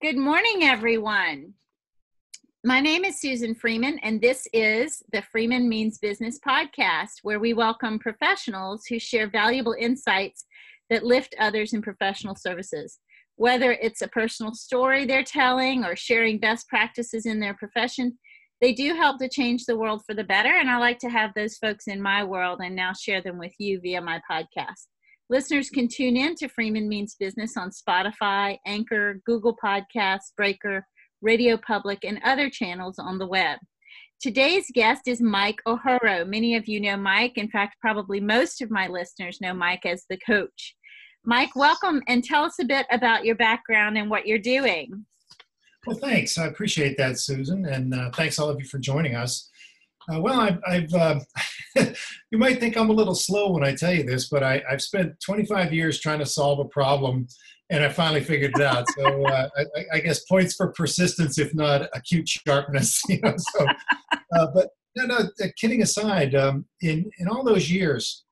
Good morning, everyone. My name is Susan Freeman, and this is the Freeman Means Business podcast, where we welcome professionals who share valuable insights that lift others in professional services. Whether it's a personal story they're telling or sharing best practices in their profession, they do help to change the world for the better. And I like to have those folks in my world and now share them with you via my podcast. Listeners can tune in to Freeman Means Business on Spotify, Anchor, Google Podcasts, Breaker, Radio Public, and other channels on the web. Today's guest is Mike O'Horo. Many of you know Mike. In fact, probably most of my listeners know Mike as the coach. Mike, welcome and tell us a bit about your background and what you're doing. Well, thanks. I appreciate that, Susan, and uh, thanks all of you for joining us. Uh, well, I've, I've uh, you might think I'm a little slow when I tell you this, but I, have spent 25 years trying to solve a problem, and I finally figured it out. So uh, I, I, guess points for persistence, if not acute sharpness. You know, so, uh, but no, no. Uh, kidding aside, um, in in all those years,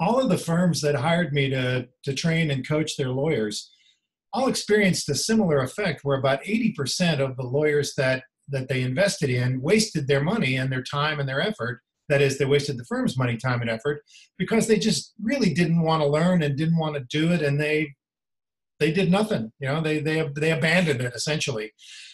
all of the firms that hired me to to train and coach their lawyers all experienced a similar effect, where about 80% of the lawyers that that they invested in wasted their money and their time and their effort. That is, they wasted the firm's money, time, and effort because they just really didn't want to learn and didn't want to do it, and they they did nothing. You know, they they they abandoned it essentially.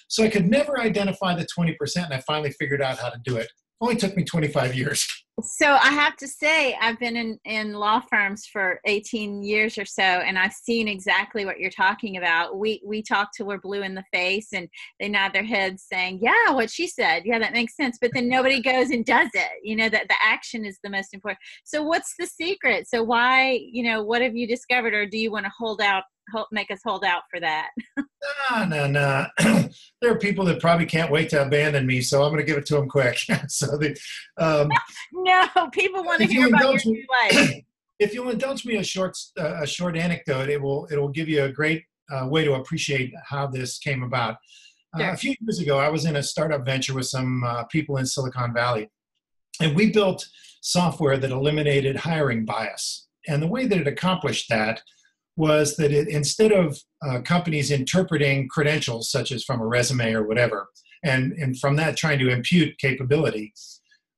So I could never identify the 20%, and I finally figured out how to do it. Only took me 25 years. So I have to say, I've been in, in law firms for 18 years or so, and I've seen exactly what you're talking about. We we talk till we're blue in the face, and they nod their heads, saying, "Yeah, what she said, yeah, that makes sense." But then nobody goes and does it. You know that the action is the most important. So what's the secret? So why, you know, what have you discovered, or do you want to hold out make us hold out for that. no, no, no. there are people that probably can't wait to abandon me, so I'm going to give it to them quick. so the um, no, people want to hear about your life. If you'll indulge me a short uh, a short anecdote, it will it will give you a great uh, way to appreciate how this came about. Uh, sure. a few years ago, I was in a startup venture with some uh, people in Silicon Valley, and we built software that eliminated hiring bias. And the way that it accomplished that was that it, instead of uh, companies interpreting credentials, such as from a resume or whatever, and, and from that trying to impute capability,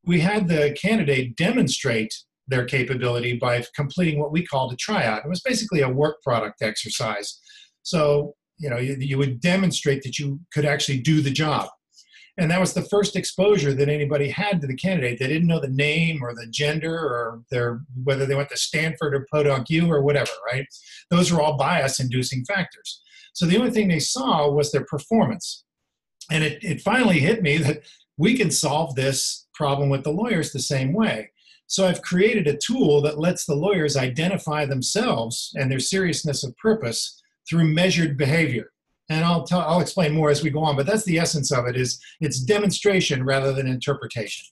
we had the candidate demonstrate their capability by completing what we called a tryout. It was basically a work product exercise. So, you know, you, you would demonstrate that you could actually do the job. And that was the first exposure that anybody had to the candidate. They didn't know the name or the gender or their whether they went to Stanford or Podunk U or whatever, right? Those are all bias inducing factors. So the only thing they saw was their performance. And it, it finally hit me that we can solve this problem with the lawyers the same way. So I've created a tool that lets the lawyers identify themselves and their seriousness of purpose through measured behavior and I'll tell, I'll explain more as we go on. But that's the essence of it: is it's demonstration rather than interpretation.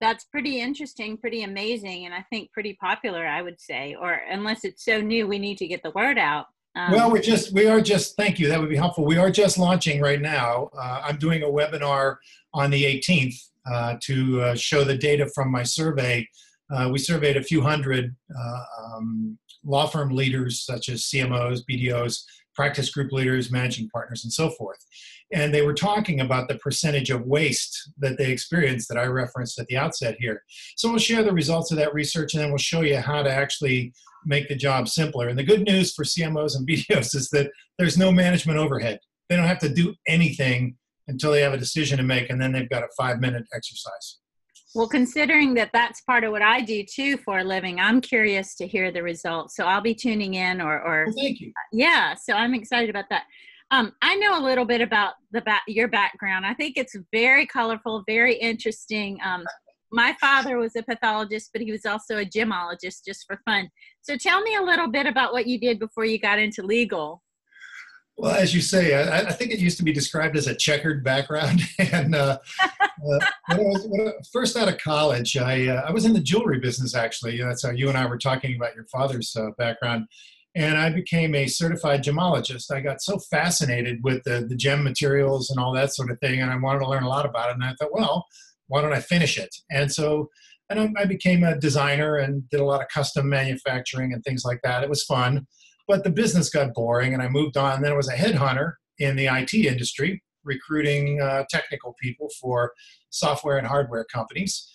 That's pretty interesting, pretty amazing, and I think pretty popular. I would say, or unless it's so new, we need to get the word out. Um, well, we're just we are just thank you. That would be helpful. We are just launching right now. Uh, I'm doing a webinar on the 18th uh, to uh, show the data from my survey. Uh, we surveyed a few hundred uh, um, law firm leaders, such as CMOs, BDOs, practice group leaders, managing partners, and so forth. And they were talking about the percentage of waste that they experienced that I referenced at the outset here. So we'll share the results of that research and then we'll show you how to actually make the job simpler. And the good news for CMOs and BDOs is that there's no management overhead. They don't have to do anything until they have a decision to make, and then they've got a five minute exercise. Well, considering that that's part of what I do too for a living, I'm curious to hear the results. So I'll be tuning in or, or well, thank you. Yeah. So I'm excited about that. Um, I know a little bit about the ba- your background. I think it's very colorful, very interesting. Um, my father was a pathologist, but he was also a gemologist just for fun. So tell me a little bit about what you did before you got into legal. Well, as you say, I, I, think it used to be described as a checkered background. and uh, uh, when, I was, when I, first out of college, I, uh, I was in the jewelry business, actually. That's how you and I were talking about your father's uh, background. And I became a certified gemologist. I got so fascinated with the, the gem materials and all that sort of thing, and I wanted to learn a lot about it. And I thought, well, why don't I finish it? And so and I, I became a designer and did a lot of custom manufacturing and things like that. It was fun but the business got boring and I moved on. Then I was a headhunter in the IT industry, recruiting uh, technical people for software and hardware companies.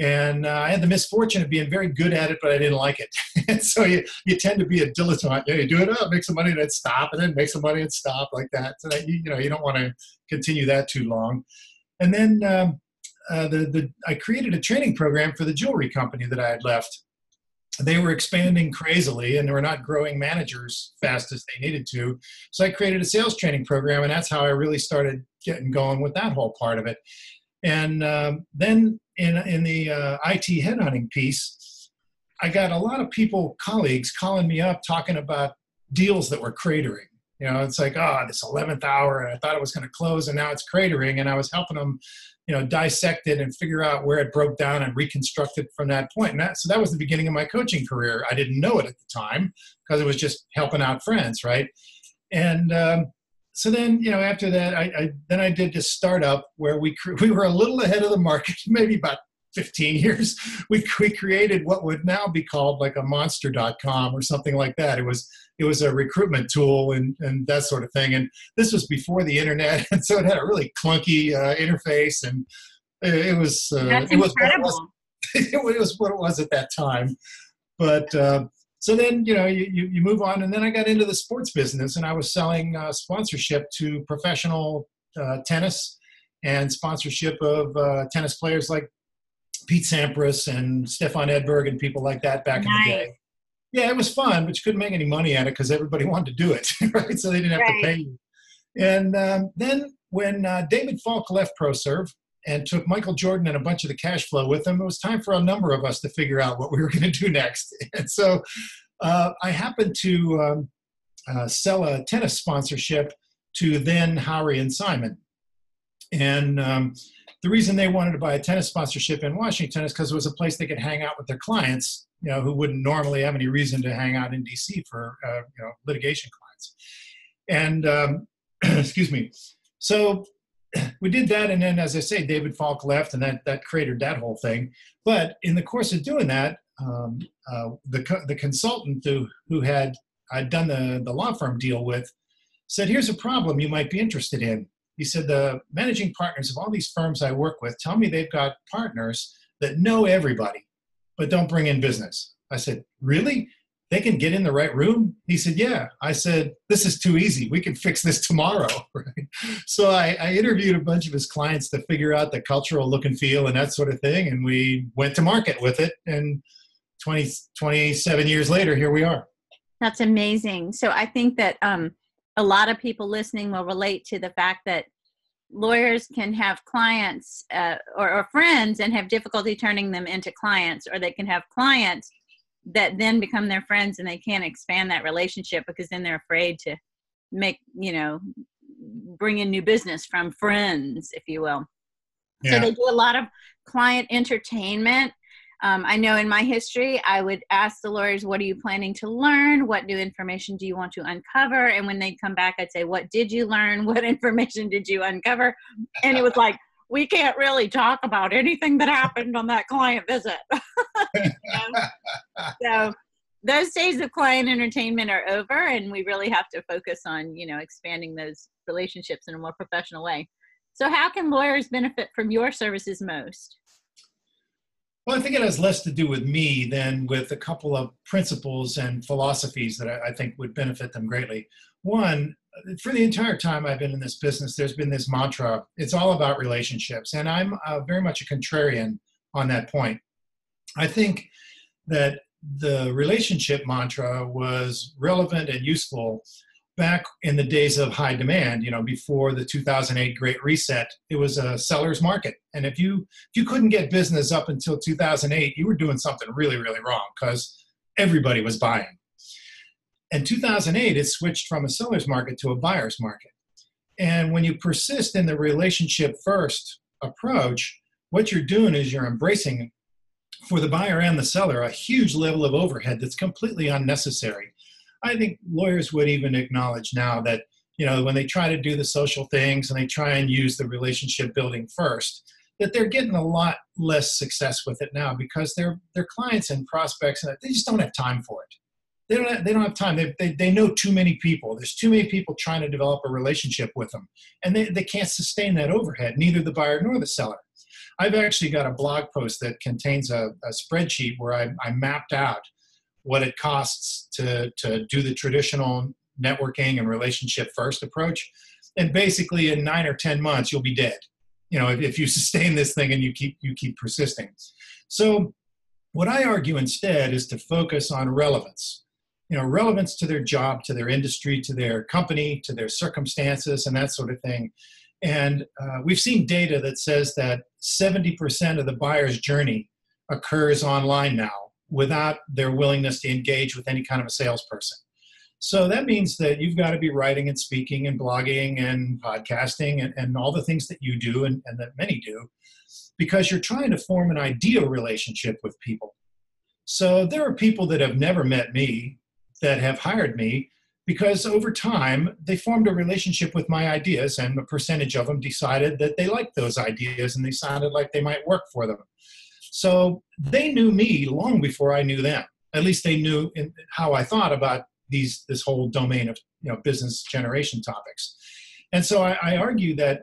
And uh, I had the misfortune of being very good at it, but I didn't like it. and so you, you tend to be a dilettante. You, you do it up, make some money, and then stop, and then make some money and stop like that. So that you, you know you don't want to continue that too long. And then um, uh, the the I created a training program for the jewelry company that I had left. They were expanding crazily, and they were not growing managers fast as they needed to. So I created a sales training program, and that's how I really started getting going with that whole part of it. And um, then in, in the uh, IT headhunting piece, I got a lot of people, colleagues, calling me up talking about deals that were cratering. You know, it's like, oh, this 11th hour, and I thought it was going to close, and now it's cratering. And I was helping them, you know, dissect it and figure out where it broke down and reconstruct it from that point. And that, so that was the beginning of my coaching career. I didn't know it at the time because it was just helping out friends, right? And um, so then you know after that I, I, then I did this startup where we we were a little ahead of the market maybe about 15 years. We, we created what would now be called like a monster.com or something like that. It was it was a recruitment tool and and that sort of thing. And this was before the internet and so it had a really clunky uh, interface and it, it was uh, That's it was, incredible. it was, it was what it was at that time. But uh, so then you know you, you, you, move on and then i got into the sports business and i was selling uh, sponsorship to professional uh, tennis and sponsorship of uh, tennis players like pete sampras and stefan edberg and people like that back nice. in the day yeah it was fun but you couldn't make any money at it because everybody wanted to do it right so they didn't have right. to pay you and um, then when uh, david falk left ProServ and took Michael Jordan and a bunch of the cash flow with them. It was time for a number of us to figure out what we were going to do next. And so uh, I happened to um, uh, sell a tennis sponsorship to then Howrey and Simon. And um, the reason they wanted to buy a tennis sponsorship in Washington is because it was a place they could hang out with their clients, you know, who wouldn't normally have any reason to hang out in DC for, uh, you know, litigation clients. And um, excuse me. So we did that, and then, as I say, David Falk left, and that that created that whole thing. But in the course of doing that, um, uh, the the consultant who who had I'd done the the law firm deal with said, "Here's a problem you might be interested in." He said, "The managing partners of all these firms I work with tell me they've got partners that know everybody, but don't bring in business." I said, "Really?" They can get in the right room? He said, Yeah. I said, This is too easy. We can fix this tomorrow. Right? So I, I, interviewed a bunch of his clients to figure out the cultural look and feel and that sort of thing. And we went to market with it. And 20, 27 years later, here we are. That's amazing. So I think that um, a lot of people listening will relate to the fact that lawyers can have clients uh, or, or friends and have difficulty turning them into clients, or they can have clients that then become their friends and they can't expand that relationship because then they're afraid to make you know bring in new business from friends if you will. Yeah. so they do a lot of client entertainment. Um, i know in my history i would ask the lawyers what are you planning to learn? What new information do you want to uncover? And when they'd come back i'd say what did you learn? What information did you uncover? And it was like we can't really talk about anything that happened on that client visit. so those days of client entertainment are over and we really have to focus on, you know, expanding those relationships in a more professional way. So how can lawyers benefit from your services most? Well, I think it has less to do with me than with a couple of principles and philosophies that I, think would benefit them greatly. One, for the entire time I've been in this business, there's been this mantra it's all about relationships. And I'm uh, very much a contrarian on that point. I think that the relationship mantra was relevant and useful back in the days of high demand you know before the 2008 great reset it was a seller's market and if you if you couldn't get business up until 2008 you were doing something really really wrong because everybody was buying in 2008, it switched from a seller's market to a buyer's market. And when you persist in the relationship first approach, what you're doing is you're embracing for the buyer and the seller a huge level of overhead that's completely unnecessary. I think lawyers would even acknowledge now that you know when they try to do the social things and they try and use the relationship building first that they're getting a lot less success with it now because their their clients and prospects and they just don't have time for it they don't have, they don't have time. They, they, they know too many people. There's too many people trying to develop a relationship with them, and they, they can't sustain that overhead. Neither the buyer nor the seller. I've actually got a blog post that contains a, a spreadsheet where I, I mapped out what it costs to to do the traditional networking and relationship first approach, and basically in nine or ten months you'll be dead. You know, if, if you sustain this thing and you keep you keep persisting. So what I argue instead is to focus on relevance you know relevance to their job to their industry to their company to their circumstances and that sort of thing. And uh, we've seen data that says that 70% of the buyer's journey occurs online now without their willingness to engage with any kind of a salesperson. So that means that you've got to be writing and speaking and blogging and podcasting and, and all the things that you do and, and that many do because you're trying to form an ideal relationship with people. So there are people that have never met me that have hired me because over time they formed a relationship with my ideas and a percentage of them decided that they liked those ideas and they sounded like they might work for them. So they knew me long before i knew them. At least they knew how i thought about these this whole domain of you know business generation topics. And so i, I argue that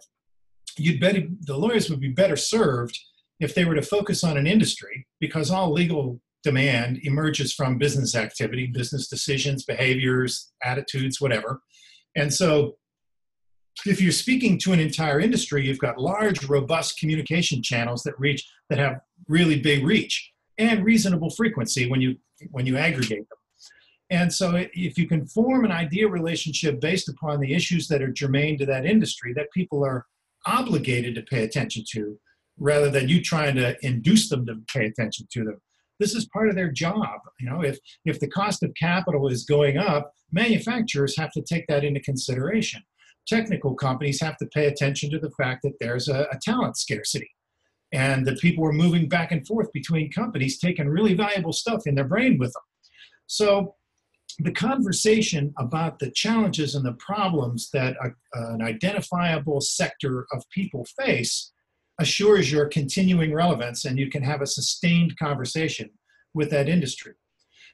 you'd better the lawyers would be better served if they were to focus on an industry because all legal demand emerges from business activity, business decisions, behaviors, attitudes, whatever. And so if you're speaking to an entire industry, you've got large, robust communication channels that reach that have really big reach and reasonable frequency when you when you aggregate them. And so if you can form an idea relationship based upon the issues that are germane to that industry that people are obligated to pay attention to, rather than you trying to induce them to pay attention to them, this is part of their job. You know, if if the cost of capital is going up, manufacturers have to take that into consideration. Technical companies have to pay attention to the fact that there's a, a talent scarcity and that people are moving back and forth between companies taking really valuable stuff in their brain with them. So the conversation about the challenges and the problems that a, an identifiable sector of people face assures your continuing relevance and you can have a sustained conversation with that industry.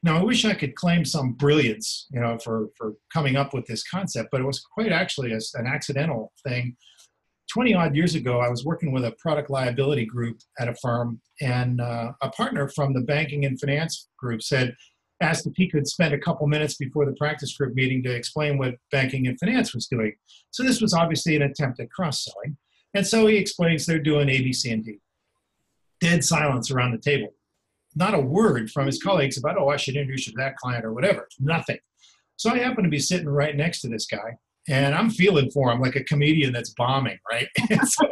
Now, I wish I could claim some brilliance, you know, for, for coming up with this concept, but it was quite actually a, an accidental thing. 20 odd years ago, I was working with a product liability group at a firm, and uh, a partner from the banking and finance group said, asked if he could spend a couple minutes before the practice group meeting to explain what banking and finance was doing. So this was obviously an attempt at cross selling. And so he explains they're doing A, B, C, and D. Dead silence around the table. Not a word from his colleagues about, oh, I should introduce you to that client or whatever. Nothing. So I happen to be sitting right next to this guy, and I'm feeling for him like a comedian that's bombing, right? so,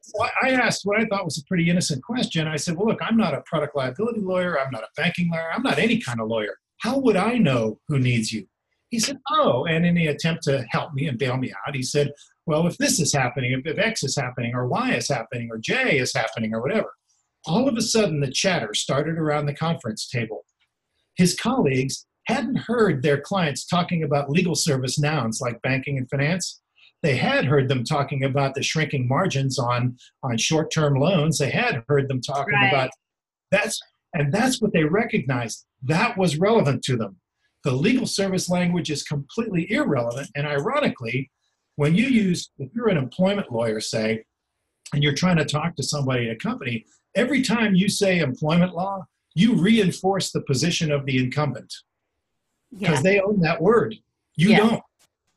so I asked what I thought was a pretty innocent question. I said, well, look, I'm not a product liability lawyer. I'm not a banking lawyer. I'm not any kind of lawyer. How would I know who needs you? He said, oh, and in the attempt to help me and bail me out, he said, well, if this is happening, if, if X is happening, or Y is happening, or J is happening, or whatever, all of a sudden the chatter started around the conference table. His colleagues hadn't heard their clients talking about legal service nouns like banking and finance. They had heard them talking about the shrinking margins on, on short term loans. They had heard them talking right. about that's, and that's what they recognized. That was relevant to them. The legal service language is completely irrelevant. And ironically, when you use, if you're an employment lawyer, say, and you're trying to talk to somebody at a company, every time you say employment law, you reinforce the position of the incumbent because yeah. they own that word. You yeah. don't.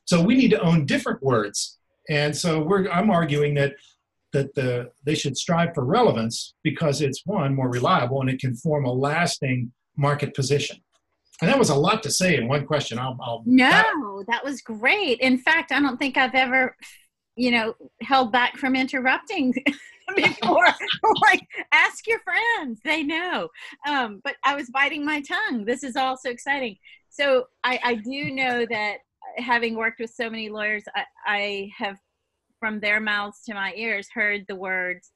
So we need to own different words. And so we're, I'm arguing that that the, they should strive for relevance because it's one more reliable and it can form a lasting market position. And that was a lot to say in one question. I'll, I'll no, that, that was great. In fact, I don't think I've ever, you know, held back from interrupting before. like, ask your friends; they know. Um, but I was biting my tongue. This is all so exciting. So I, I do know that having worked with so many lawyers, I, I have, from their mouths to my ears, heard the words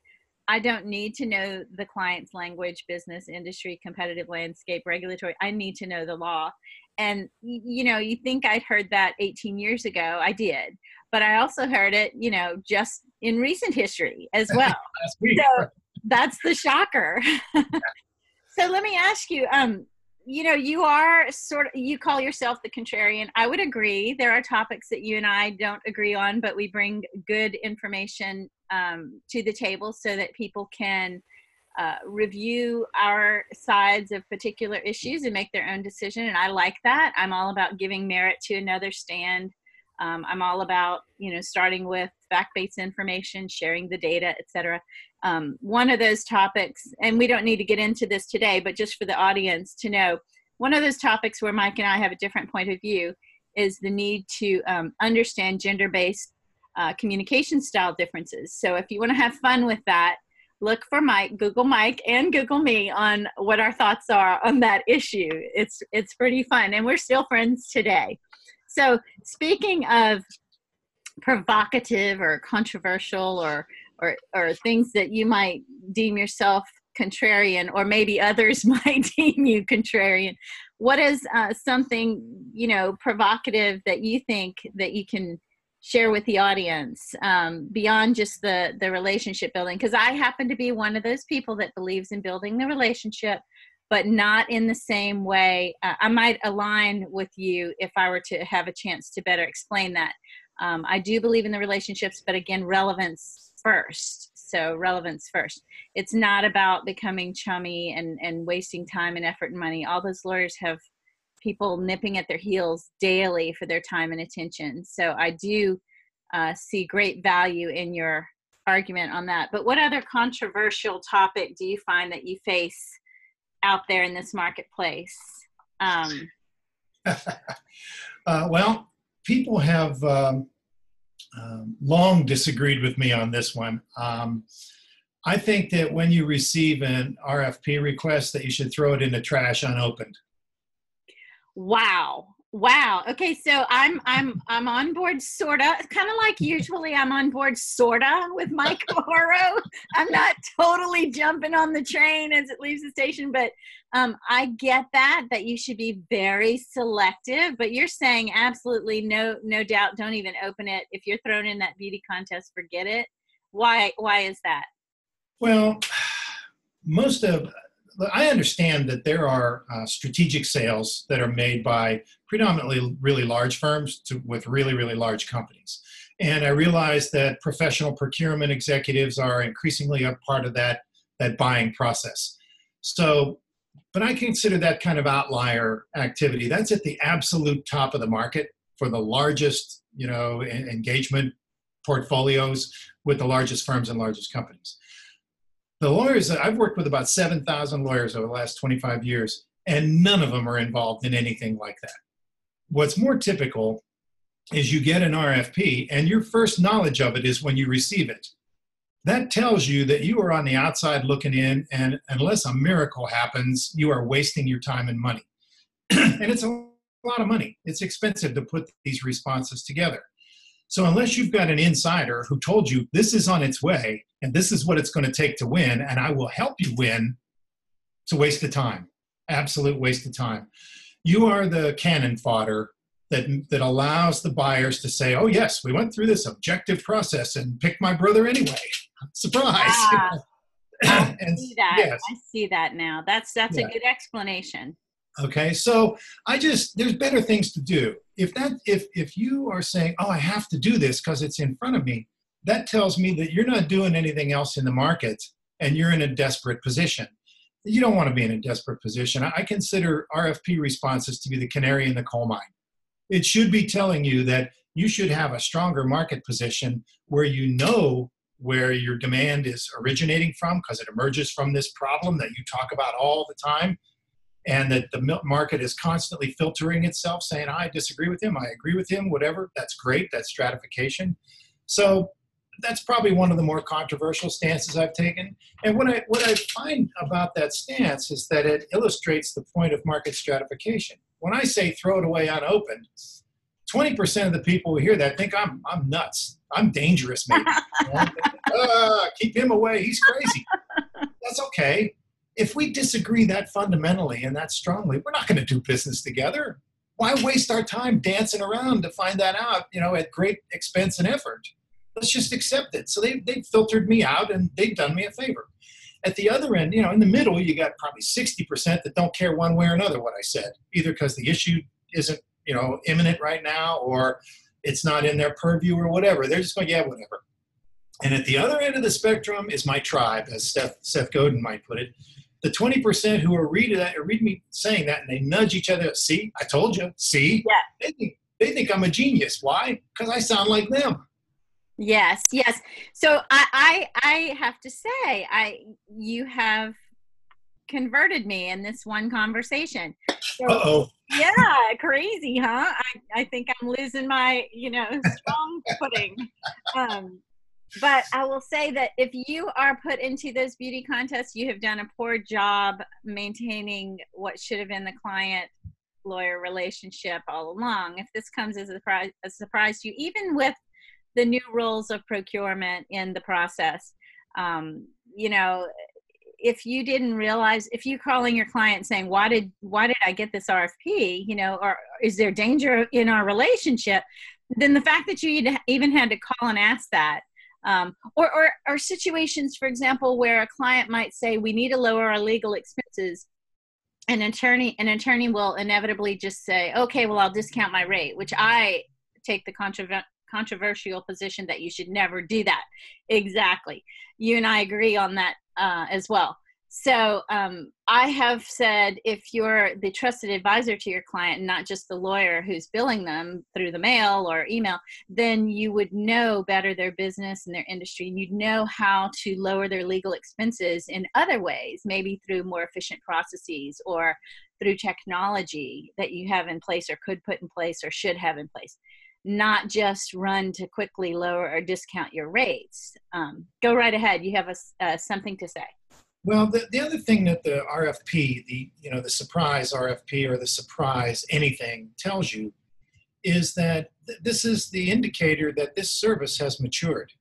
I don't need to know the client's language, business, industry, competitive landscape, regulatory. I need to know the law. And, you know, you think I'd heard that 18 years ago. I did. But I also heard it, you know, just in recent history as well. so that's the shocker. so let me ask you um, you know, you are sort of, you call yourself the contrarian. I would agree. There are topics that you and I don't agree on, but we bring good information um, to the table so that people can uh, review our sides of particular issues and make their own decision. And I like that. I'm all about giving merit to another stand. Um, I'm all about, you know, starting with fact-based information, sharing the data, etc. Um, one of those topics, and we don't need to get into this today, but just for the audience to know, one of those topics where Mike and I have a different point of view is the need to um, understand gender-based uh, communication style differences. So if you want to have fun with that, look for Mike, Google Mike, and Google me on what our thoughts are on that issue. It's it's pretty fun, and we're still friends today. So speaking of provocative or controversial or or or things that you might deem yourself contrarian or maybe others might deem you contrarian what is uh, something you know provocative that you think that you can share with the audience um, beyond just the the relationship building because i happen to be one of those people that believes in building the relationship but not in the same way. Uh, i might align with you if i were to have a chance to better explain that. Um, i do believe in the relationships but again relevance first. So relevance first. It's not about becoming chummy and and wasting time and effort and money. All those lawyers have people nipping at their heels daily for their time and attention. So I do uh, see great value in your argument on that. But what other controversial topic do you find that you face out there in this marketplace? Um, uh, well, people have um, um, long disagreed with me on this one. Um, I think that when you receive an RFP request, that you should throw it in the trash unopened. Wow. Wow. Okay, so I'm I'm I'm on board sorta. Kind of like usually I'm on board sorta with Mike Morrow. I'm not totally jumping on the train as it leaves the station, but um, I get that that you should be very selective. But you're saying absolutely no no doubt. Don't even open it. If you're thrown in that beauty contest, forget it. Why why is that? Well, most of I understand that there are uh, strategic sales that are made by predominantly really large firms to, with really, really large companies. And I realize that professional procurement executives are increasingly a part of that, that buying process. So, but I consider that kind of outlier activity. That's at the absolute top of the market for the largest, you know, engagement portfolios with the largest firms and largest companies the lawyers I've worked with about 7,000 lawyers over the last 25 years, and none of them are involved in anything like that. What's more typical is you get an RFP, and your first knowledge of it is when you receive it. That tells you that you are on the outside looking in, and unless a miracle happens, you are wasting your time and money. and it's a lot of money. It's expensive to put these responses together. So unless you've got an insider who told you this is on its way and this is what it's going to take to win, and I will help you win, it's a waste of time. Absolute waste of time. You are the cannon fodder that that allows the buyers to say, "Oh yes, we went through this objective process and picked my brother anyway." Surprise. Ah, I see that. Yes. I see that now. That's that's yeah. a good explanation. Okay, so I just there's better things to do. If that if if you are saying, "Oh, I have to do this because it's in front of me," that tells me that you're not doing anything else in the market and you're in a desperate position. You don't want to be in a desperate position. I consider RFP responses to be the canary in the coal mine. It should be telling you that you should have a stronger market position where you know where your demand is originating from because it emerges from this problem that you talk about all the time and that the market is constantly filtering itself, saying, I disagree with him, I agree with him, whatever. That's great, that's stratification. So that's probably one of the more controversial stances I've taken. And what I, what I find about that stance is that it illustrates the point of market stratification. When I say throw it away unopened, 20% of the people who hear that think I'm, I'm nuts. I'm dangerous, maybe. uh, keep him away. He's crazy. That's okay if we disagree that fundamentally and that strongly, we're not going to do business together. Why waste our time dancing around to find that out, you know, at great expense and effort? Let's just accept it. So they, they filtered me out and they've done me a favor. at the other end, you know, in the middle, you got probably 60% that don't care one way or another what I said, either because the issue isn't, you know, imminent right now or it's not in their purview or whatever. They're just going, yeah, whatever. And at the other end of the spectrum is my tribe, as Seth, Seth Godin might put it. The 20% who are reading that read me saying that and they nudge each other, see, I told you, see? Yeah. They think, they think I'm a genius. Why? Because I sound like them. Yes, yes. So I, I, I have to say, I, you have converted me in this one conversation. So, oh. Yeah, crazy, huh? I, I think I'm losing my, you know, strong footing. Um, but I will say that if you are put into those beauty contests, you have done a poor job maintaining what should have been the client lawyer relationship all along. If this comes as a surprise, a surprise to you, even with the new rules of procurement in the process, um, you know, if you didn't realize, if you calling your client saying, "Why did why did I get this RFP?" You know, or is there danger in our relationship? Then the fact that you even had to call and ask that um, or, or, or situations, for example, where a client might say, we need to lower our legal expenses. An attorney, an attorney will inevitably just say, okay, well, I'll discount my rate, which I take the controver- controversial position that you should never do that. Exactly. You and I agree on that uh, as well. So um, I have said if you're the trusted advisor to your client, not just the lawyer who's billing them through the mail or email, then you would know better their business and their industry, and you'd know how to lower their legal expenses in other ways, maybe through more efficient processes or through technology that you have in place or could put in place or should have in place not just run to quickly lower or discount your rates. Um, go right ahead. You have a, uh, something to say. Well, the, the other thing that the RFP, the you know the surprise RFP or the surprise anything tells you, is that th- this is the indicator that this service has matured,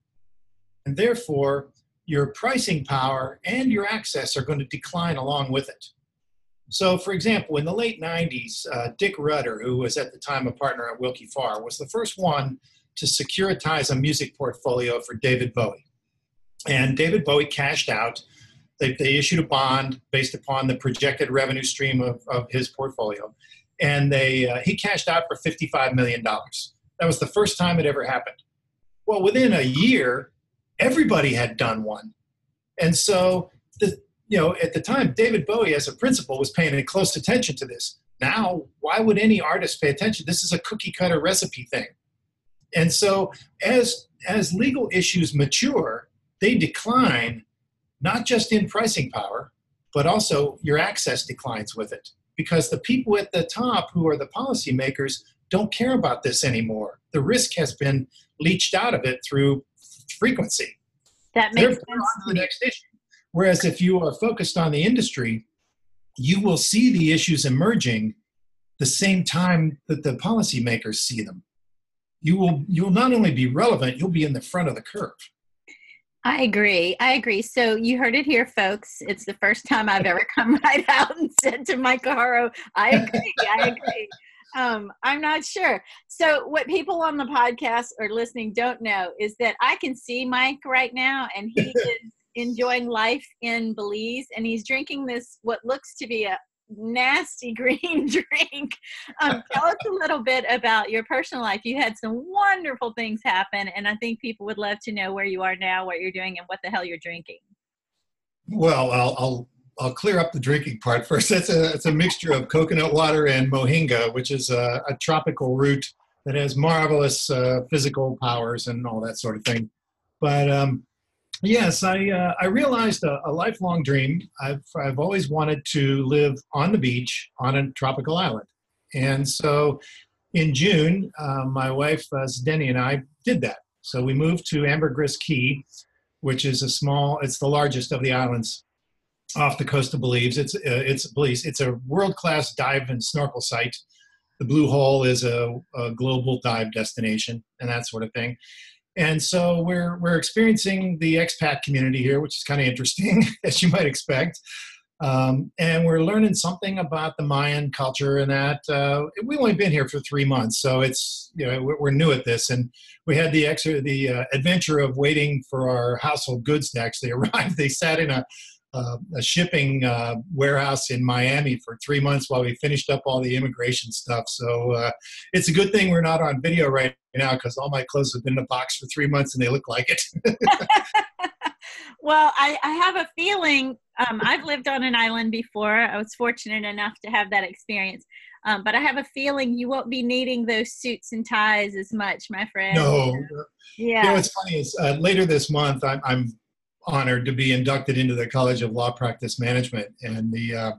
and therefore your pricing power and your access are going to decline along with it. So, for example, in the late 90s, uh, Dick Rudder, who was at the time a partner at Willkie Farr, was the first one to securitize a music portfolio for David Bowie. And David Bowie cashed out they, they issued a bond based upon the projected revenue stream of, of his portfolio, and they uh, he cashed out for $55 million. That was the first time it ever happened. Well, within a year, everybody had done one. And so, the, you know, at the time, David Bowie, as a principal, was paying close attention to this. Now, why would any artist pay attention? This is a cookie cutter recipe thing. And so, as as legal issues mature, they decline not just in pricing power, but also your access declines with it because the people at the top who are the policymakers don't care about this anymore. The risk has been leached out of it through frequency. That makes sense. On to the next issue. Whereas if you are focused on the industry, you will see the issues emerging the same time that the policymakers see them. You will you'll not only be relevant, you'll be in the front of the curve. I agree. I agree. So you heard it here, folks. It's the first time I've ever come right out and said to Mike Haro, I agree. I agree. Um, I'm not sure. So what people on the podcast or listening don't know is that I can see Mike right now, and he is enjoying life in Belize, and he's drinking this what looks to be a nasty green drink. Um, tell us a little bit about your personal life. You had some wonderful things happen, and I think people would love to know where you are now, what you're doing, and what the hell you're drinking. Well, I'll, I'll, I'll clear up the drinking part first. It's a, it's a mixture of coconut water and moringa, which is a, a tropical root that has marvelous uh, physical powers and all that sort of thing. But um, Yes, I uh, I realized a, a, lifelong dream. I've I've always wanted to live on the beach on a tropical island, and so in June, uh, my wife uh, Zdeni and I did that. So we moved to Ambergris Caye, which is a small. It's the largest of the islands off the coast of Belize. It's uh, it's Belize. It's a world class dive and snorkel site. The Blue Hole is a, a global dive destination and that sort of thing. And so we're we're experiencing the expat community here, which is kind of interesting, as you might expect. Um, and we're learning something about the Mayan culture and that. Uh, we've only been here for three months, so it's you know we're, new at this. And we had the ex- the uh, adventure of waiting for our household goods to actually arrive. They sat in a, uh, a shipping uh, warehouse in Miami for three months while we finished up all the immigration stuff. So uh, it's a good thing we're not on video right now because all my clothes have been in a box for three months and they look like it. well, I, I, have a feeling um, I've lived on an island before. I was fortunate enough to have that experience. Um, but I have a feeling you won't be needing those suits and ties as much, my friend. No. Yeah. You know, what's funny is uh, later this month, I'm, I'm, honored to be inducted into the College of Law Practice Management, and the uh,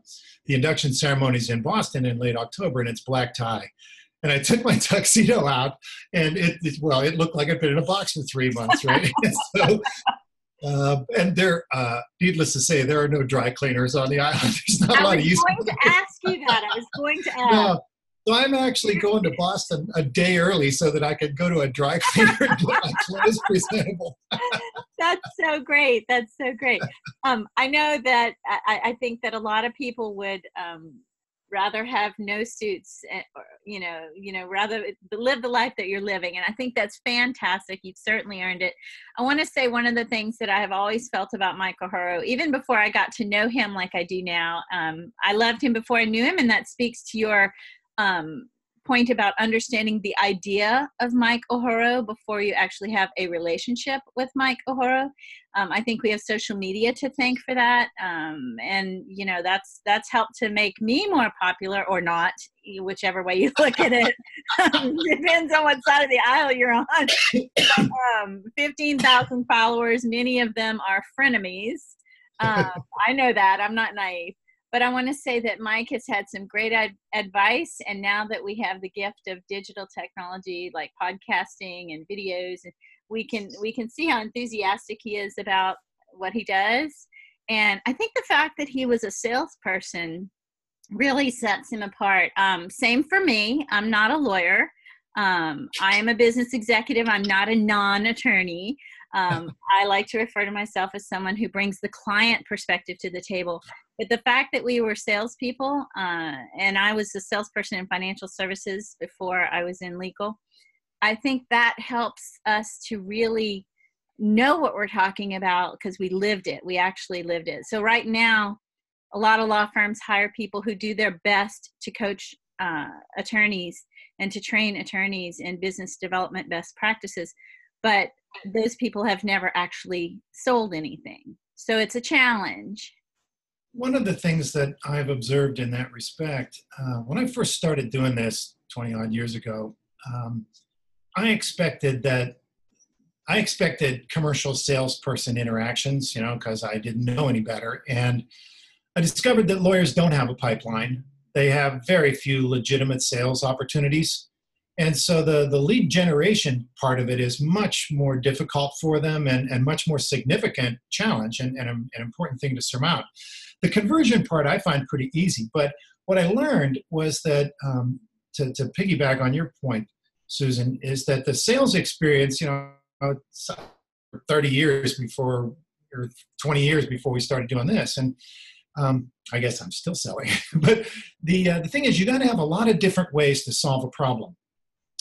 the induction ceremony is in Boston in late October, and it's black tie. And I took my tuxedo out, and it, it well, it looked like I'd been in a box for three months, right? so uh, and there, uh, needless to say, there are no dry cleaners on the island. There's not I a lot of use. I was going to ask you that. I was going to ask. No, so I'm actually going to Boston a day early so that I could go to a dry cleaner and get my clothes presentable. That's so great. That's so great. Um, I know that I, I, think that a lot of people would um, rather have no suits eh, or, you know you know rather live the life that you're living and i think that's fantastic you've certainly earned it i want to say one of the things that i have always felt about mike o'horo even before i got to know him like i do now um, i loved him before i knew him and that speaks to your um, point about understanding the idea of Mike O'Horo before you actually have a relationship with Mike O'Horo. Um, I think we have social media to thank for that, um, and you know that's that's helped to make me more popular or not, whichever way you look at it. Depends on what side of the aisle you're on. um, Fifteen thousand followers, many of them are frenemies. Um, I know that. I'm not naive but I want to say that Mike has had some great ad- advice, and now that we have the gift of digital technology like podcasting and videos, we can we can see how enthusiastic he is about what he does. And I think the fact that he was a salesperson really sets him apart. Um, same for me. I'm not a lawyer. Um, I am a business executive. I'm not a non-attorney. Um, I like to refer to myself as someone who brings the client perspective to the table but the fact that we were salespeople, uh, and I was a salesperson in financial services before I was in legal, I think that helps us to really know what we're talking about because we lived it. We actually lived it. So right now, a lot of law firms hire people who do their best to coach uh, attorneys and to train attorneys in business development best practices, but those people have never actually sold anything. So it's a challenge one of the things that I've observed in that respect, uh, when I first started doing this 20 odd years ago, um, I expected that I expected commercial salesperson interactions, you know, because I didn't know any better. And I discovered that lawyers don't have a pipeline. They have very few legitimate sales opportunities. And so the, the lead generation part of it is much more difficult for them and, and much more significant challenge and, and an important thing to surmount. The conversion part I find pretty easy, but what I learned was that um, to, to piggyback on your point, Susan, is that the sales experience, you know, 30 years before or 20 years before we started doing this, and um, I guess I'm still selling. but the uh, the thing is, you got to have a lot of different ways to solve a problem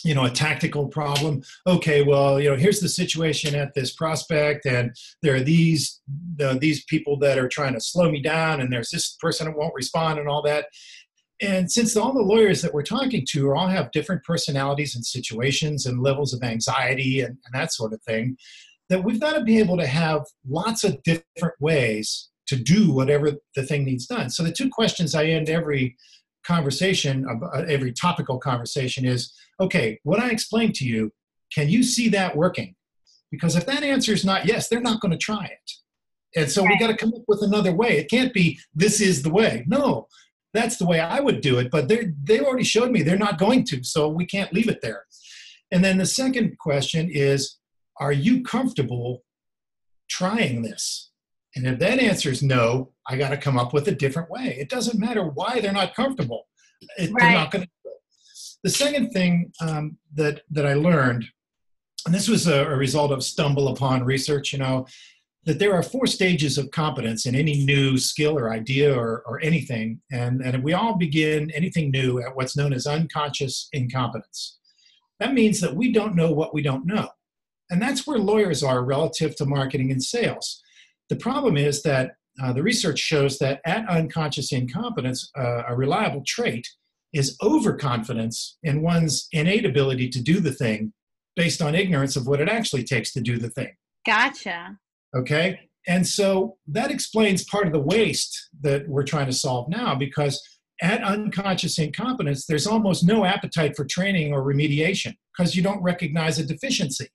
you know a tactical problem. Okay well you know here's the situation at this prospect and there are these these people that are trying to slow me down and there's this person that won't respond and all that. And since all the lawyers that we're talking to all have different personalities and situations and levels of anxiety and, and that sort of thing that we've got to be able to have lots of different ways to do whatever the thing needs done. So the two questions i end every conversation, uh, every topical conversation is okay, what I explained to you, can you see that working? Because if that answer is not yes, they're not going to try it. And so right. we got to come up with another way. It can't be this is the way. No, that's the way I would do it. But they they already showed me they're not going to, so we can't leave it there. And then the second question is, are you comfortable trying this? And if that answer is no, I got to come up with a different way. It doesn't matter why they're not comfortable. It, right. They're not going to. The second thing um, that that I learned, and this was a, a result of stumble upon research, you know, that there are four stages of competence in any new skill or idea or, or anything, and and we all begin anything new at what's known as unconscious incompetence. That means that we don't know what we don't know, and that's where lawyers are relative to marketing and sales the problem is that uh, the research shows that at unconscious incompetence, uh, a reliable trait is overconfidence in one's innate ability to do the thing based on ignorance of what it actually takes to do the thing. Gotcha. Okay. And so that explains part of the waste that we're trying to solve now because at unconscious incompetence, there's almost no appetite for training or remediation because you don't recognize a deficiency.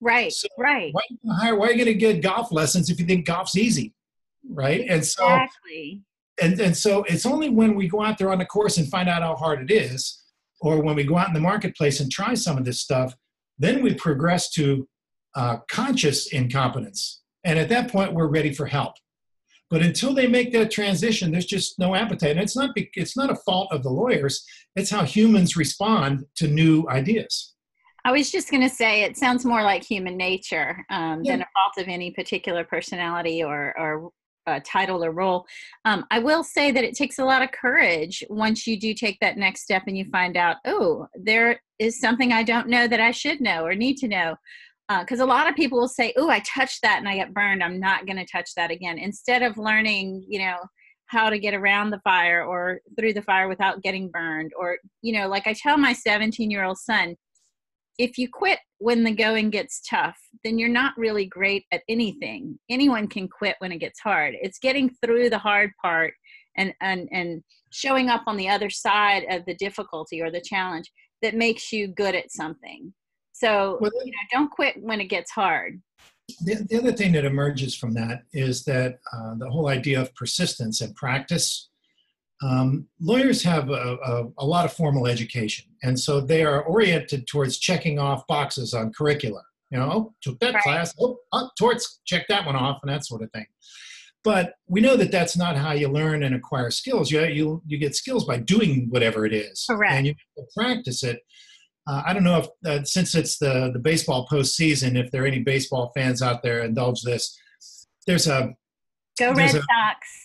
Right, so right. Why, why are you going to get golf lessons if you think golf's easy? Right. And so, exactly. And, and so it's only when we go out there on the course and find out how hard it is, or when we go out in the marketplace and try some of this stuff, then we progress to uh, conscious incompetence. And at that point, we're ready for help. But until they make that transition, there's just no appetite. And it's not it's not a fault of the lawyers. It's how humans respond to new ideas. I was just going to say it sounds more like human nature um, yeah. than a fault of any particular personality or, or uh, title or role. Um, I will say that it takes a lot of courage once you do take that next step and you find out, oh, there is something I don't know that I should know or need to know because uh, a lot of people will say, "Oh, I touched that and I got burned. I'm not going to touch that again." Instead of learning, you know, how to get around the fire or through the fire without getting burned, or you know, like I tell my 17 year old son, if you quit when the going gets tough, then you're not really great at anything. Anyone can quit when it gets hard. It's getting through the hard part and and and showing up on the other side of the difficulty or the challenge that makes you good at something so well, you know, don't quit when it gets hard. The, the other thing that emerges from that is that uh, the whole idea of persistence and practice. Um, lawyers have a, a, a, lot of formal education, and so they are oriented towards checking off boxes on curricula. You know, oh, took that right. class, oh, oh, torts, check that one off, and that sort of thing. But we know that that's not how you learn and acquire skills. You, you, you get skills by doing whatever it is. Correct. And you practice it. Uh, I don't know if uh, since it's the the baseball postseason, if there are any baseball fans out there, indulge this. There's a go there's Red a, Sox.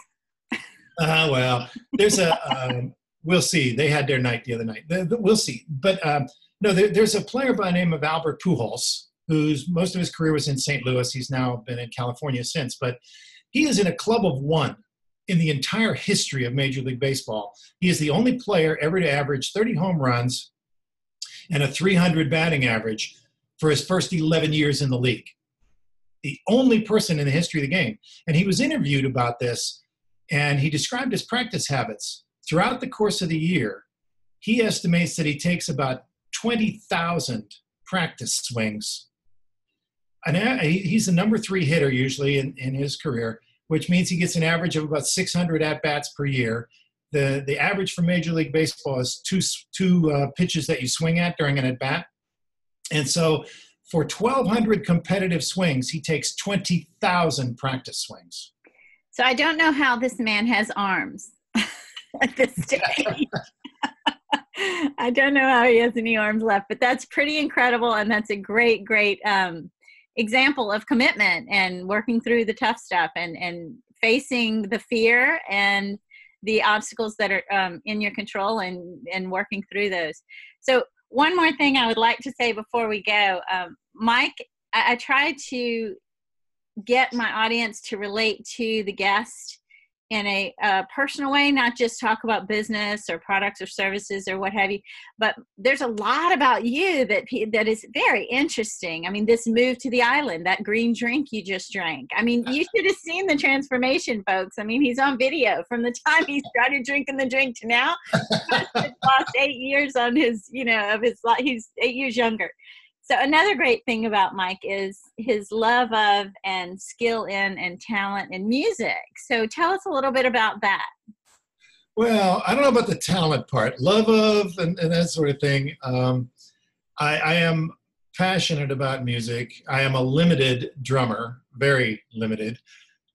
Uh, well, there's a um, we'll see. They had their night the other night. We'll see. But um, no, there, there's a player by the name of Albert Pujols, who's most of his career was in St. Louis. He's now been in California since, but he is in a club of one in the entire history of Major League Baseball. He is the only player ever to average 30 home runs and a 300 batting average for his first 11 years in the league. The only person in the history of the game. And he was interviewed about this, and he described his practice habits. Throughout the course of the year, he estimates that he takes about 20,000 practice swings. And he's the number three hitter usually in, in his career, which means he gets an average of about 600 at bats per year the the average for Major League Baseball is two two uh, pitches that you swing at during an at bat, and so for 1,200 competitive swings, he takes 20,000 practice swings. So I don't know how this man has arms at this stage. I don't know how he has any arms left, but that's pretty incredible, and that's a great, great um, example of commitment and working through the tough stuff and and facing the fear and the obstacles that are um, in your control and and working through those so one more thing i would like to say before we go um, mike I, I try to get my audience to relate to the guest in a, a, personal way, not just talk about business or products or services or what have you. But there's a lot about you that that is very interesting. I mean, this move to the island, that green drink you just drank. I mean, you should have seen the transformation, folks. I mean, he's on video from the time he started drinking the drink to now. lost eight years on his, you know, of his life. He's eight years younger. So another great thing about Mike is his love of and skill in and talent in music. So tell us a little bit about that. Well, I don't know about the talent part, love of and, and that sort of thing. Um, I, I am passionate about music. I am a limited drummer, very limited.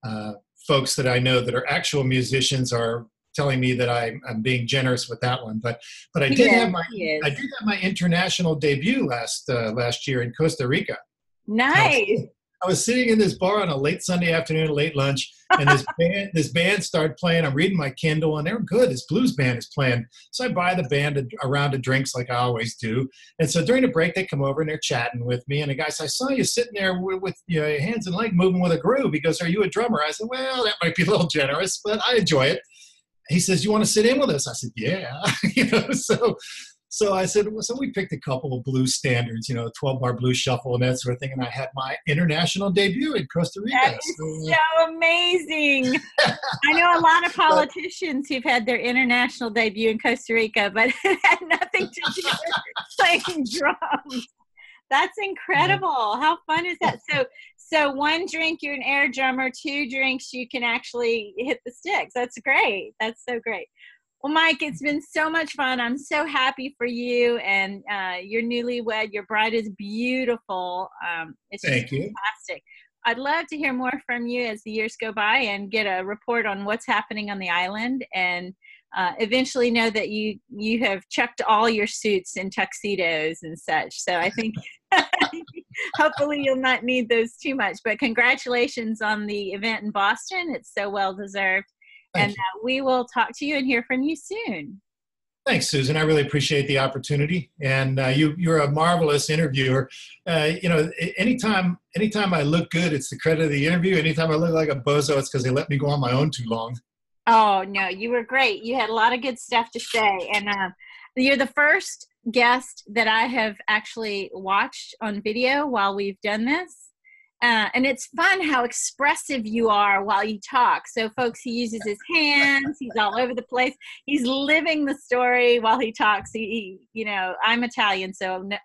Uh, folks that I know that are actual musicians are telling me that I, am being generous with that one. But but I did yeah, have my I did have my international debut last uh, last year in Costa Rica. Nice. I was sitting in this bar on a late Sunday afternoon, late lunch, and this band, this band started playing. I'm reading my Kindle, and they're good. This blues band is playing, so I buy the band a, a round of drinks like I always do. And so during the break, they come over and they're chatting with me. And the guy says, "I saw you sitting there with, with you know, your hands and leg moving with a groove." He goes, "Are you a drummer?" I said, "Well, that might be a little generous, but I enjoy it." He says, "You want to sit in with us?" I said, "Yeah." you know, so so I said, well, so we picked a couple of blues standards, you know, 12 bar blues shuffle and that sort of thing. And I had my international debut in Costa Rica. That is so, uh, so amazing. I know a lot of politicians who've had their international debut in Costa Rica, but it had nothing to do with playing drums. That's incredible. How fun is that? So, so one drink you're an air drummer, two drinks you can actually hit the sticks. That's great. That's so great. Well, Mike, it's been so much fun. I'm so happy for you and uh, your newlywed. Your bride is beautiful. Um, it's Thank you. fantastic. I'd love to hear more from you as the years go by and get a report on what's happening on the island and uh, eventually know that you you have checked all your suits and tuxedos and such. So I think hopefully you'll not need those too much. But congratulations on the event in Boston. It's so well deserved. Thank and uh, we will talk to you and hear from you soon. Thanks, Susan. I really appreciate the opportunity, and uh, you you're a marvelous interviewer. Uh, you know, anytime anytime I look good, it's the credit of the interview. Anytime I look like a bozo, it's because they let me go on my own too long. Oh no, you were great. You had a lot of good stuff to say, and uh, you're the first guest that I have actually watched on video while we've done this. Uh, and it's fun how expressive you are while you talk. So, folks, he uses his hands. He's all over the place. He's living the story while he talks. He, he you know, I'm Italian, so no,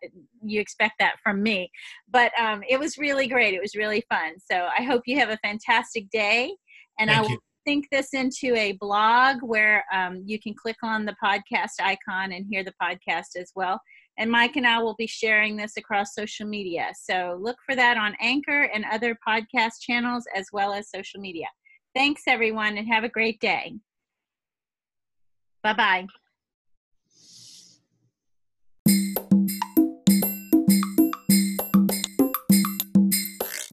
you expect that from me. But um, it was really great. It was really fun. So, I hope you have a fantastic day. And Thank I will you. Think this into a blog where um, you can click on the podcast icon and hear the podcast as well. And Mike and I will be sharing this across social media. So look for that on Anchor and other podcast channels as well as social media. Thanks, everyone, and have a great day. Bye bye.